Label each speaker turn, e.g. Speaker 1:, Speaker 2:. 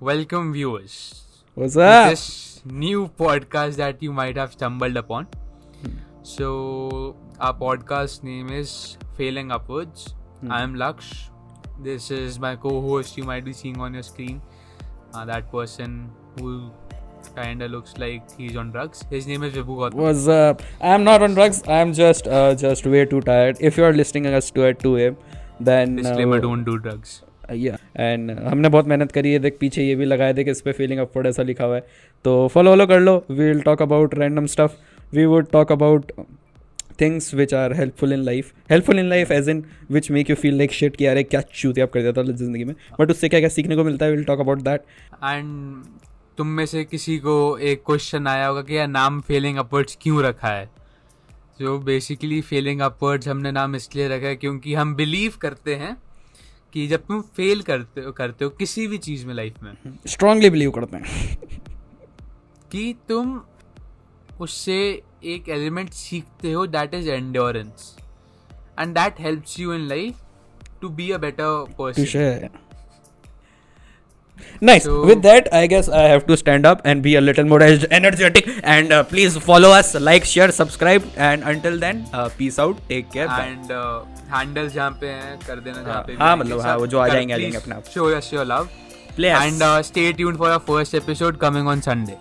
Speaker 1: Welcome, viewers.
Speaker 2: What's up?
Speaker 1: This new podcast that you might have stumbled upon. So, our podcast name is Failing Upwards. I am Laksh. This is my co host you might be seeing on your screen. Uh, that person who kinda looks like he's on drugs. His name is Vibhu Gautam.
Speaker 2: What's up? I'm not on drugs. I'm just uh, just way too tired. If you're listening us to at 2 a.m., then
Speaker 1: Disclaimer
Speaker 2: uh,
Speaker 1: don't do drugs.
Speaker 2: Yeah and हमने बहुत मेहनत करी है, देख पीछे ये भी थे कि इस पर फीलिंग अपवर्ड ऐसा लिखा हुआ है। तो फॉलो वॉलो कर लो we will talk about random stuff we would talk about things which are helpful in life helpful in life as in which make you feel like shit कि यार क्या चूते आप कर देता था ज़िंदगी में। बट उससे क्या क्या सीखने को मिलता है will talk about that
Speaker 1: and तुम में से किसी को एक क्वेश्चन आया होगा कि यार नाम फेलिंग अपवर्ड्स क्यों रखा है? जो बेसिकली फेलिंग अपवर्ड्स हमने नाम इसलिए रखा है क्योंकि हम बिलीव करते हैं कि जब तुम फेल करते हो करते हो किसी भी चीज़ में लाइफ में
Speaker 2: स्ट्रांगली बिलीव करते हैं।
Speaker 1: कि तुम उससे एक एलिमेंट सीखते हो that is endurance and that helps you in life to be a better person
Speaker 2: Nice.
Speaker 1: So-
Speaker 2: With that, I guess I have to stand up and be a little more energetic. And uh, please follow us, like, share, subscribe. And until then, uh, peace out. Take care. Bye.
Speaker 1: And handles uh, जहाँ पे हैं कर देना जहाँ पे भी
Speaker 2: हाँ,
Speaker 1: हैं,
Speaker 2: मतलब
Speaker 1: सब
Speaker 2: हाँ, वो जो आ
Speaker 1: कर-
Speaker 2: जाएंगे, आ
Speaker 1: please
Speaker 2: जाएंगे अपने आप।
Speaker 1: show us your love
Speaker 2: Play us.
Speaker 1: and uh, stay tuned for our first episode coming on Sunday